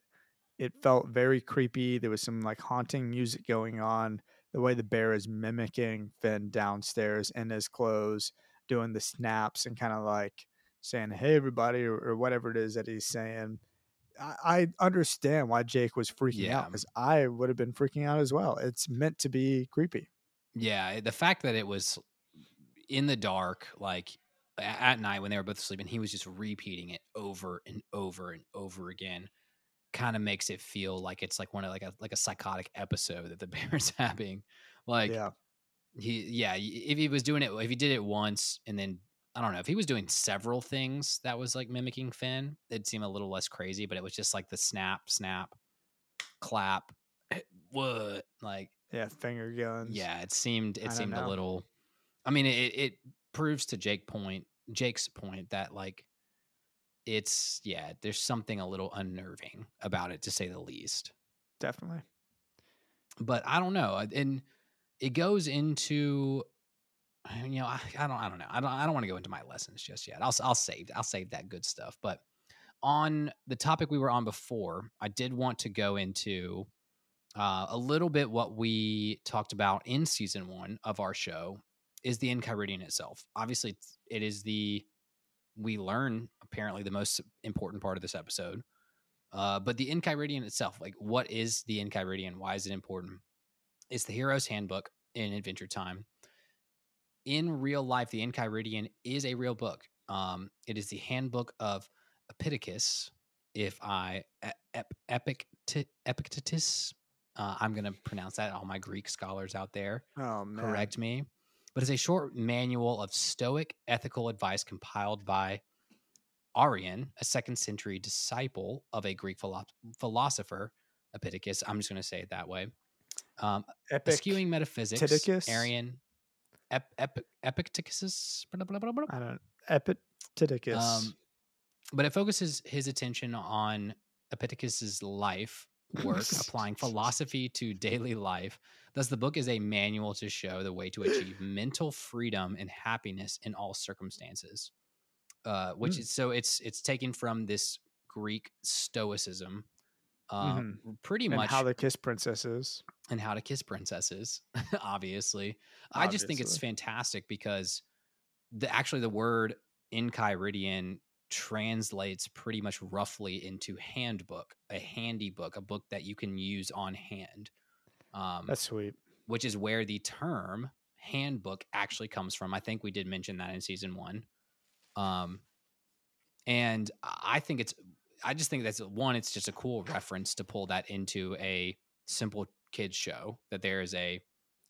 It felt very creepy. There was some like haunting music going on. The way the bear is mimicking Finn downstairs in his clothes, doing the snaps and kind of like saying, "Hey, everybody," or, or whatever it is that he's saying. I, I understand why Jake was freaking Yeah. out because I would have been freaking out as well. It's meant to be creepy. Yeah, the fact that it was in the dark, like at night when they were both asleep, and he was just repeating it over and over and over again, kind of makes it feel like it's like one of like a like a psychotic episode that the (laughs) bear's having. Like yeah, he, yeah, if he was doing it, if he did it once and then I don't know if he was doing several things that was like mimicking Finn, it'd seem a little less crazy. But it was just like the snap, snap, clap, eh, what, like yeah, finger guns. yeah, it seemed it seemed a little. I mean, it it proves to Jake point Jake's point that like it's yeah, there's something a little unnerving about it to say the least. definitely. But I don't know, and it goes into you know I, I don't I don't know I don't I don't want to go into my lessons just yet. I'll I'll save I'll save that good stuff. But on the topic we were on before, I did want to go into uh, a little bit what we talked about in season one of our show is the Enchiridion itself. Obviously, it's- the we learn apparently the most important part of this episode. Uh, but the Enchiridion itself, like what is the Enchiridion? Why is it important? It's the hero's handbook in Adventure Time. In real life, the Enchiridion is a real book. Um, it is the handbook of Epictetus. If I ep, Epictet- Epictetus, uh, I'm going to pronounce that. All my Greek scholars out there, Oh man, correct me. But it's a short manual of Stoic ethical advice compiled by Arrian, a second century disciple of a Greek philo- philosopher, Epictetus. I'm just going to say it that way. Um, Epic. Eschewing metaphysics, Titicus? Arrian, ep, ep, Epictetus, blah, blah, blah. I don't. Epictetus. Um, but it focuses his attention on Epictetus's life work, (laughs) applying philosophy to daily life. Thus, the book is a manual to show the way to achieve (laughs) mental freedom and happiness in all circumstances. Uh, which Mm. is so it's it's taken from this Greek Stoicism, uh, Mhm. pretty and much how to kiss princesses. and how to kiss princesses (laughs) obviously i just think it's fantastic because the actually the word in enchiridion translates pretty much roughly into handbook a handy book a book that you can use on hand um, That's sweet. which is where the term handbook actually comes from. I think we did mention that in season one. Um, and I think it's, I just think that's one, it's just a cool reference to pull that into a simple kids show that there is a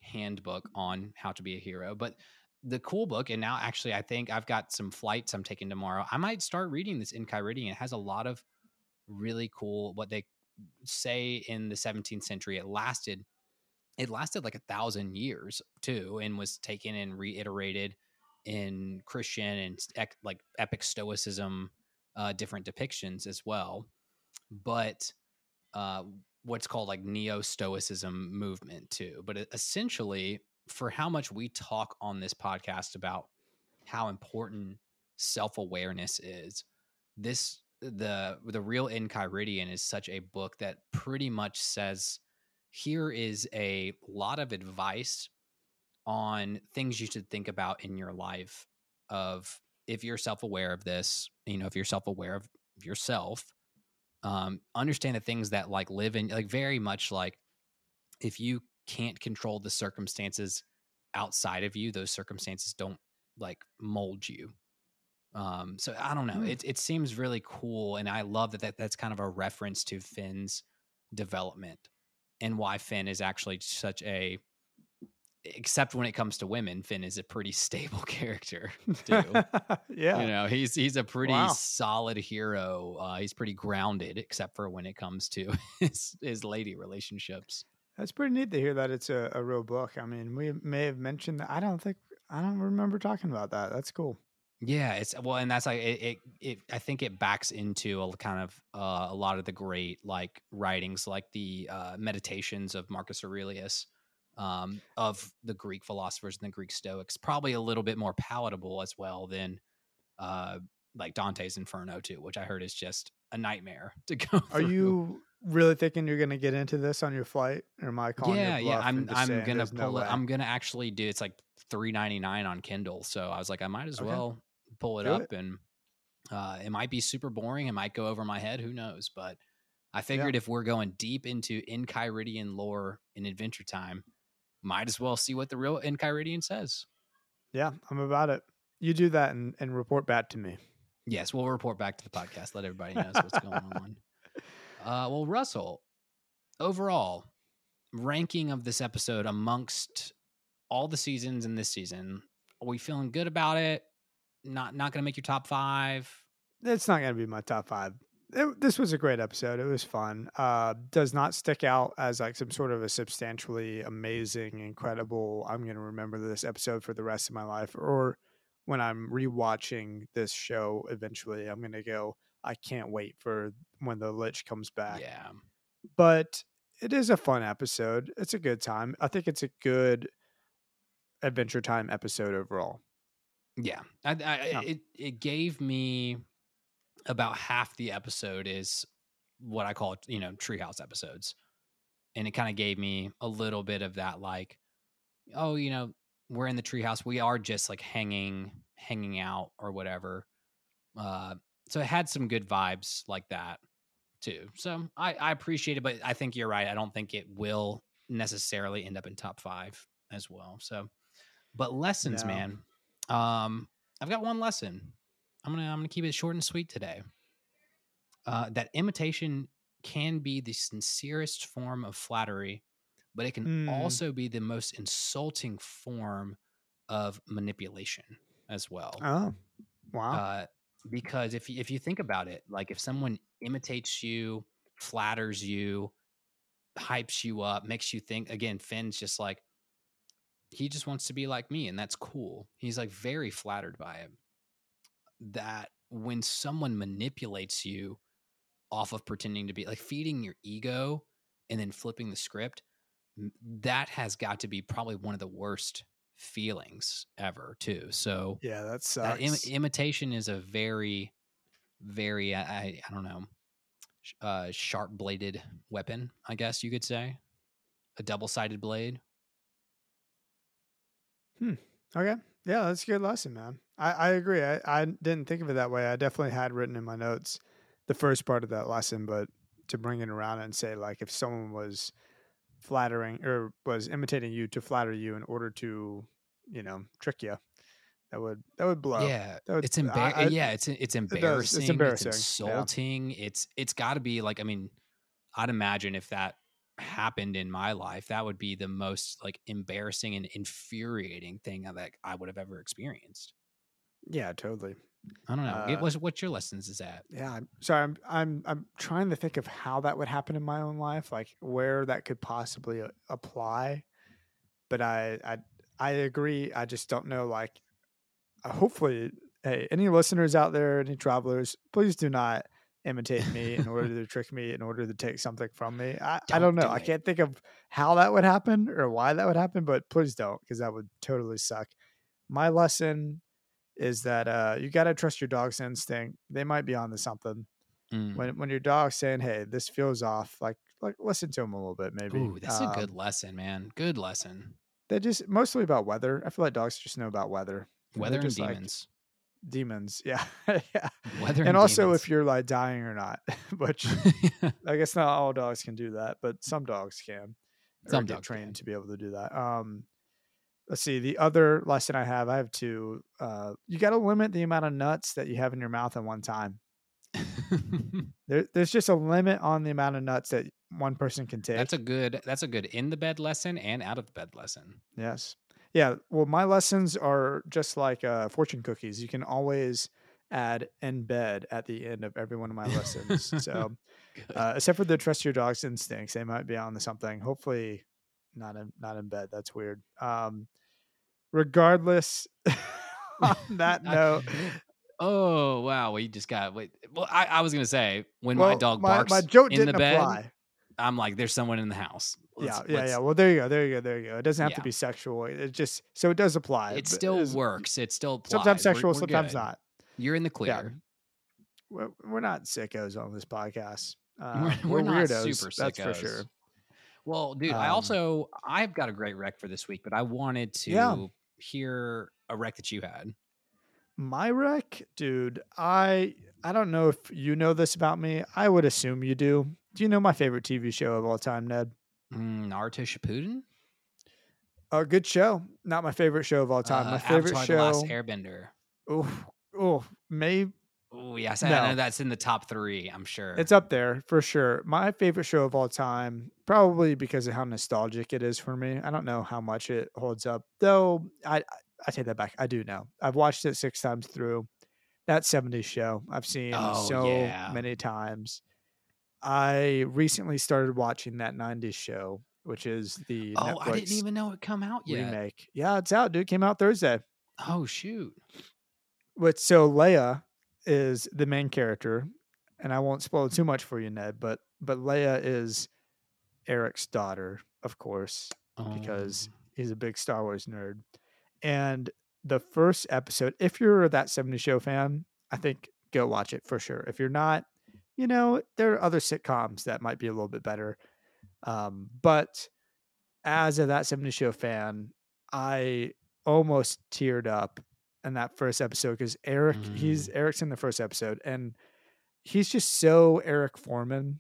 handbook on how to be a hero. But the cool book, and now actually, I think I've got some flights I'm taking tomorrow. I might start reading this Enchiridion. It has a lot of really cool, what they say in the 17th century, it lasted it lasted like a thousand years too and was taken and reiterated in christian and ec- like epic stoicism uh, different depictions as well but uh, what's called like neo-stoicism movement too but essentially for how much we talk on this podcast about how important self-awareness is this the the real enchiridion is such a book that pretty much says here is a lot of advice on things you should think about in your life of if you're self-aware of this you know if you're self-aware of yourself um understand the things that like live in like very much like if you can't control the circumstances outside of you those circumstances don't like mold you um so i don't know Hmm. it, it seems really cool and i love that, that that's kind of a reference to finn's development and why Finn is actually such a except when it comes to women, Finn is a pretty (laughs) stable character too. (laughs) yeah. You know, he's he's a pretty Wow. solid hero. Uh, he's pretty grounded, except for when it comes to (laughs) his his lady relationships. That's pretty neat to hear that it's a, a real book. I mean, we may have mentioned that. I don't think I don't remember talking about that. That's cool. Yeah, it's well, and that's like it. It, it I think it backs into a kind of uh, a lot of the great like writings, like the uh, meditations of Marcus Aurelius, um, of the Greek philosophers and the Greek Stoics. Probably a little bit more palatable as well than uh, like Dante's Inferno too, which I heard is just a nightmare (laughs) to go. Are through. you really thinking you're going to get into this on your flight, or am I calling? yeah, yeah. I'm I'm saying gonna there's no pull it. way? I'm gonna actually do. It's like three ninety nine on Kindle. So I was like, I might as Okay. well pull it Do up it. and Uh, it might be super boring. It might go over my head. Who knows? But I figured if we're going deep into Enchiridion lore in Adventure Time, might as well see what the real Enchiridion says. Yeah, I'm about it. You do that and, and report back to me. Yes, we'll report back to the podcast. Let everybody knows what's going (laughs) on. Uh, well, Russell, overall ranking of this episode amongst all the seasons in this season, are we feeling good about it? Not not going to make your top five. It's not going to be my top five. It, this was a great episode. It was fun. Uh, does not stick out as like some sort of a substantially amazing, incredible. I'm going to remember this episode for the rest of my life, or when I'm rewatching this show eventually, I'm going to go. I can't wait for when the Lich comes back. Yeah, but it is a fun episode. It's a good time. I think it's a good Adventure Time episode overall. Yeah, I, I, it it gave me about half the episode is what I call you know treehouse episodes, and it kind of gave me a little bit of that like, oh you know we're in the treehouse, we are just like hanging hanging out or whatever. Uh, so it had some good vibes like that too. So I, I appreciate it, but I think you're right. I don't think it will necessarily end up in top five as well. So, but lessons, no. man. Um, I've got one lesson. I'm gonna I'm gonna keep it short and sweet today. Uh, that imitation can be the sincerest form of flattery, but it can mm. also be the most insulting form of manipulation as well. Oh, wow! Uh, because if if you think about it, like if someone imitates you, flatters you, hypes you up, makes you think again, Finn's just like he just wants to be like me and that's cool. He's like very flattered by it. That when someone manipulates you off of pretending to be like feeding your ego and then flipping the script, that has got to be probably one of the worst feelings ever too. So yeah, that's. That Im- imitation is a very, very I I don't know, uh, sharp bladed weapon. I guess you could say a double sided blade. Hmm. Okay. Yeah, that's a good lesson, man. I, I agree. I, I didn't think of it that way. I definitely had written in my notes the first part of that lesson, but to bring it around and say like if someone was flattering or was imitating you to flatter you in order to, you know, trick you. That would that would blow. Yeah, would, it's embarrassing. Yeah, it's it's embarrassing. It it's embarrassing. It's insulting. Yeah. It's it's got to be like I mean, I'd imagine if that happened in my life, that would be the most like embarrassing and infuriating thing that I would have ever experienced. Yeah, totally. I don't know. Uh, what's what your lessons is that? Yeah, I'm sorry. I'm I'm I'm trying to think of how that would happen in my own life, like where that could possibly uh, apply. But I I I agree. I just don't know. Like, uh, hopefully, hey, any listeners out there, any travelers, please do not imitate me in order to (laughs) trick me, in order to take something from me. I don't, I don't know. Do I can't think of how that would happen or why that would happen, but please don't, because that would totally suck. My lesson is that uh, you got to trust your dog's instinct. They might be on to something. Mm. When when your dog's saying, "Hey, this feels off," like like listen to them a little bit, maybe. Ooh, that's um, a good lesson, man. Good lesson. They're just mostly about weather. I feel like dogs just know about weather. Weather and demons. Like demons, (laughs) yeah, yeah. Weather and, and also demons. if you're like dying or not, (laughs) which (laughs) I guess not all dogs can do that, but some dogs can. Some dogs trained can. to be able to do that. Um, let's see the other lesson i have i have two uh, you got to limit the amount of nuts that you have in your mouth at one time. (laughs) There, there's just a limit on the amount of nuts that one person can take. that's a good that's a good in the bed lesson and out of the bed lesson. Yes. Yeah well my lessons are just like uh, fortune cookies you can always add in bed at the end of every one of my lessons (laughs) so uh, except for the trust your dog's instincts they might be on to something. Hopefully not in not in bed that's weird um regardless (laughs) on (laughs) that note oh wow we just got wait well i, I was gonna say when well, my dog barks my, my joke in the bed apply. i'm like there's someone in the house let's, yeah yeah yeah well there you go there you go there you go it doesn't have yeah. to be sexual it just so it does apply it still works it still applies. sometimes sexual we're, we're sometimes good. not you're in the clear yeah. we're, we're not sickos on this podcast (laughs) uh, we're, we're, we're weirdos that's for sure well, dude, um, I also I've got a great rec for this week, but I wanted to yeah. hear a rec that you had. My rec, dude, I I don't know if you know this about me. I would assume you do. Do you know my favorite TV show of all time, Ned? Mm, Naruto Shippuden. A good show. Not my favorite show of all time. Uh, my favorite Avatar: show. The Last Airbender. Oh, oh, maybe Oh yes, I know that's in the top three. I'm sure. it's up there for sure. My favorite show of all time, probably because of how nostalgic it is for me. I don't know how much it holds up, though. I I- take that back. I do know. I've watched it six times through. That 70s show I've seen Oh, so yeah. many times. I recently started watching that 90s show, which is the oh, Netflix I didn't even know it come out yet. remake. Yeah, it's out, dude. Came out Thursday. Oh shoot. Which so Leia is the main character, and I won't spoil too much for you, Ned. But but Leia is Eric's daughter, of course, because Oh. he's a big Star Wars nerd. And the first episode, if you're that 70 show fan, I think go watch it for sure. If you're not, you know, there are other sitcoms that might be a little bit better. Um, but as a that 70 show fan, I almost teared up in that first episode because Eric, he's Eric's in the first episode, and he's just so Eric Forman.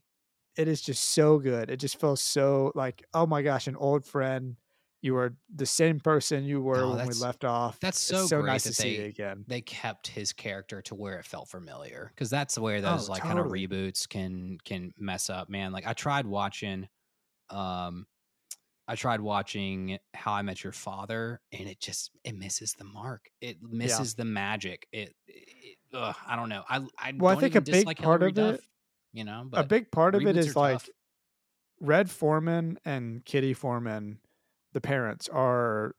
It is just so good. It just feels so like, oh my gosh, an old friend. You are the same person you were Oh, when we left off. that's so so great nice to see you again. they kept his character to where it felt familiar because that's where those Oh, like kind of reboots can can mess up man like i tried watching um i tried watching how i met your father and it just it misses the mark. It misses the magic. It, it ugh, i don't know. I i Well, I think even a big part Hilary of it- you know a big part of it is like tough. Red Forman and Kitty Forman, the parents are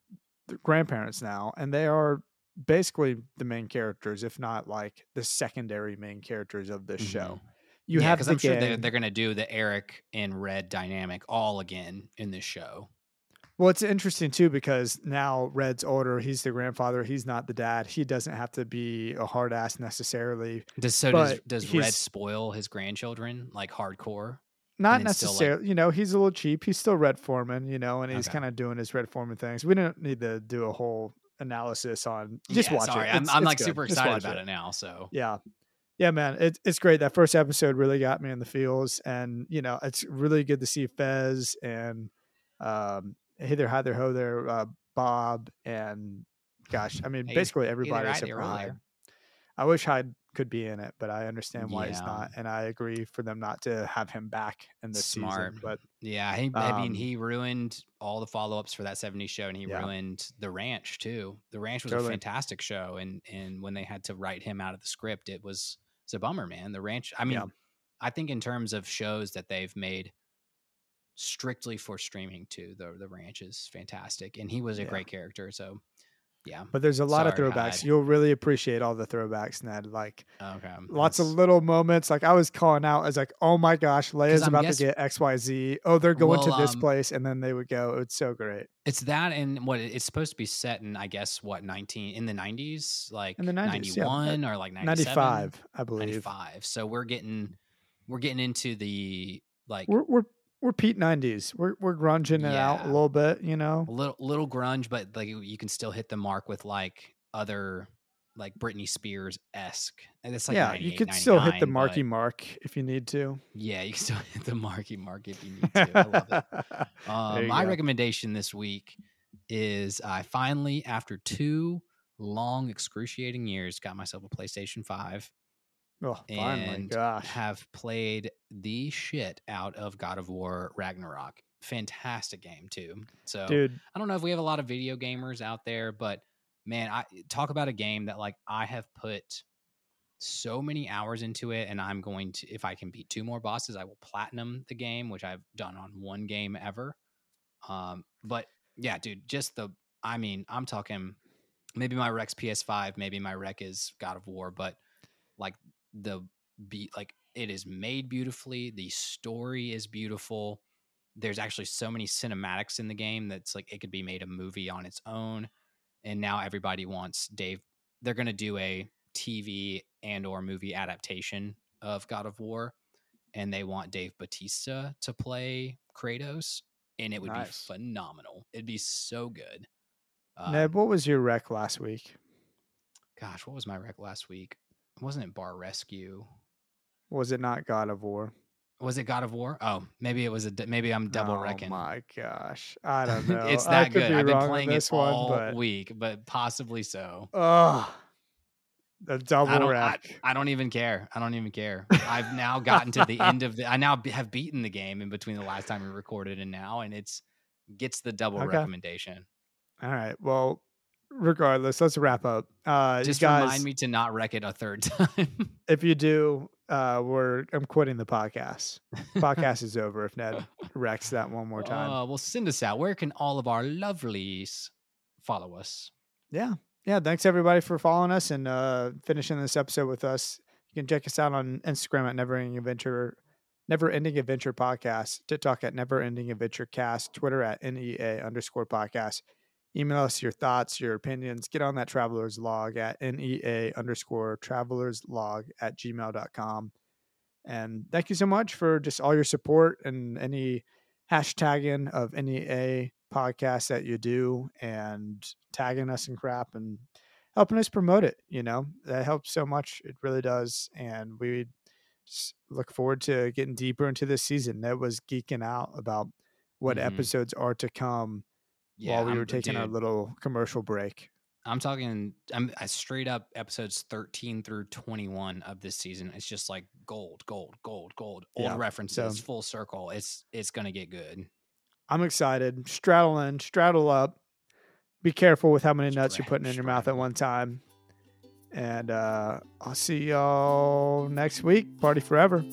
the grandparents now, and they are basically the main characters, if not like the secondary main characters of this show. Mm-hmm. You yeah, have because i'm sure they're, they're gonna do the eric and red dynamic all again in this show Well, it's interesting too because now Red's older. He's the grandfather. He's not the dad. He doesn't have to be a hard ass necessarily. Does so does does Red spoil his grandchildren like hardcore? Not still, like- necessarily, you know, he's a little cheap. He's still Red Forman, you know, and he's Okay. kind of doing his Red Forman things. We don't need to do a whole analysis on. Just Yeah, watch sorry, it. I'm, I'm it's like good. super excited about it. now. So Yeah. Yeah, man. It, it's great. That first episode really got me in the feels. And, you know, it's really good to see Fez and um, Hey There, Hi There, Ho There, uh, Bob, and gosh, I mean, Hey, basically everybody except for Hyde. I wish Hyde could be in it, but I understand why he's not. And I agree for them not to have him back in this Smart. season. But Yeah, he, I mean, Um, he ruined all the follow ups for that 70s show, and he Yeah. ruined the Ranch too. The Ranch was a fantastic show, and and when they had to write him out of the script, it was it's a bummer, man. The Ranch. I mean, Yeah. I think in terms of shows that they've made strictly for streaming too, the the Ranch is fantastic, and he was a Yeah. great character. So, yeah. but there's a lot of throwbacks. Hyde. You'll really appreciate all the throwbacks, Ned. Like Okay. lots of little moments. Like I was calling out as like, oh my gosh, Leia's about guess- to get X Y Z. Oh, they're going Well, to this um, place, and then they would go. It's so great. It's that and what it's supposed to be set in, I guess, what, 19 in the 90s? Like In the 90s, yeah. 91 or like 97? Ninety five, I believe. 95. So we're getting we're getting into the like We're we're we're Pete nineties. We're we're grunging it out a little bit, you know. a little little grunge, but like you can still hit the mark with like other like Britney Spears esque. And it's like yeah, you 98, could still hit the 99, marky mark if you need to. Yeah, you can still (laughs) hit the marky mark if you need to. I love it. (laughs) Uh, my go. recommendation this week is I finally, after two long, excruciating years, got myself a PlayStation 5 Oh, and gosh. have played the shit out of God of War Ragnarok. Fantastic game, too. So Dude, I don't know if we have a lot of video gamers out there, but man, I talk about a game that like I have put so many hours into it, and I'm going to if I can beat two more bosses, I will platinum the game, which I've done on one game ever. Um, but yeah, dude, just the I mean, I'm talking maybe my Rex PS5, maybe my Rec is God of War, but like the beat like it is made beautifully, the story is beautiful there's actually so many cinematics in the game that's like it could be made a movie on its own and now everybody wants dave they're going to do a tv and or movie adaptation of god of war and they want Dave Bautista to play kratos and it would Nice. be phenomenal it'd be so good Ned, Um, what was your wreck last week? gosh, what was my rec last week? Wasn't it Bar Rescue? Was it not God of War? Was it God of War? Oh, maybe it was a. Maybe I'm double oh reckoning. Oh my gosh, I don't (laughs) know. it's that good. be I've been playing it one, all but week, but possibly so. oh, the double I don't. I. I don't even care. I don't even care. I've now gotten to the (laughs) end of the. I now have beaten the game in between the last time we recorded and now, and it's gets the double Okay. recommendation. All right. Well, regardless, let's wrap up. Uh, Just guys, remind me to not wreck it a third (laughs) time. if you do, uh, we're I'm quitting the podcast. Podcast is over if Ned (laughs) wrecks that one more time. Uh, well, send us out. Where can all of our lovelies follow us? yeah yeah thanks everybody for following us and uh finishing this episode with us you can check us out on instagram at never ending adventure never ending adventure podcast tiktok at never ending adventure cast twitter at nea underscore podcast email us your thoughts your opinions get on that travelers log at nea underscore travelers log at gmail.com and thank you so much for just all your support and any hashtagging of NEA podcasts that you do and tagging us and crap and helping us promote it. You know, that helps so much. It really does. And we just look forward to getting deeper into this season. That was geeking out about what Mhm. episodes are to come while we I'm- were taking our little commercial break. I'm talking. I'm I straight up episodes 13 through 21 of this season. It's just like gold, gold, gold, gold. Old Yeah, references, so- full circle. It's it's gonna get good. I'm excited. Straddle in, straddle up. Be careful with how many nuts you're putting in your mouth at one time. And uh, I'll see y'all next week. Party forever.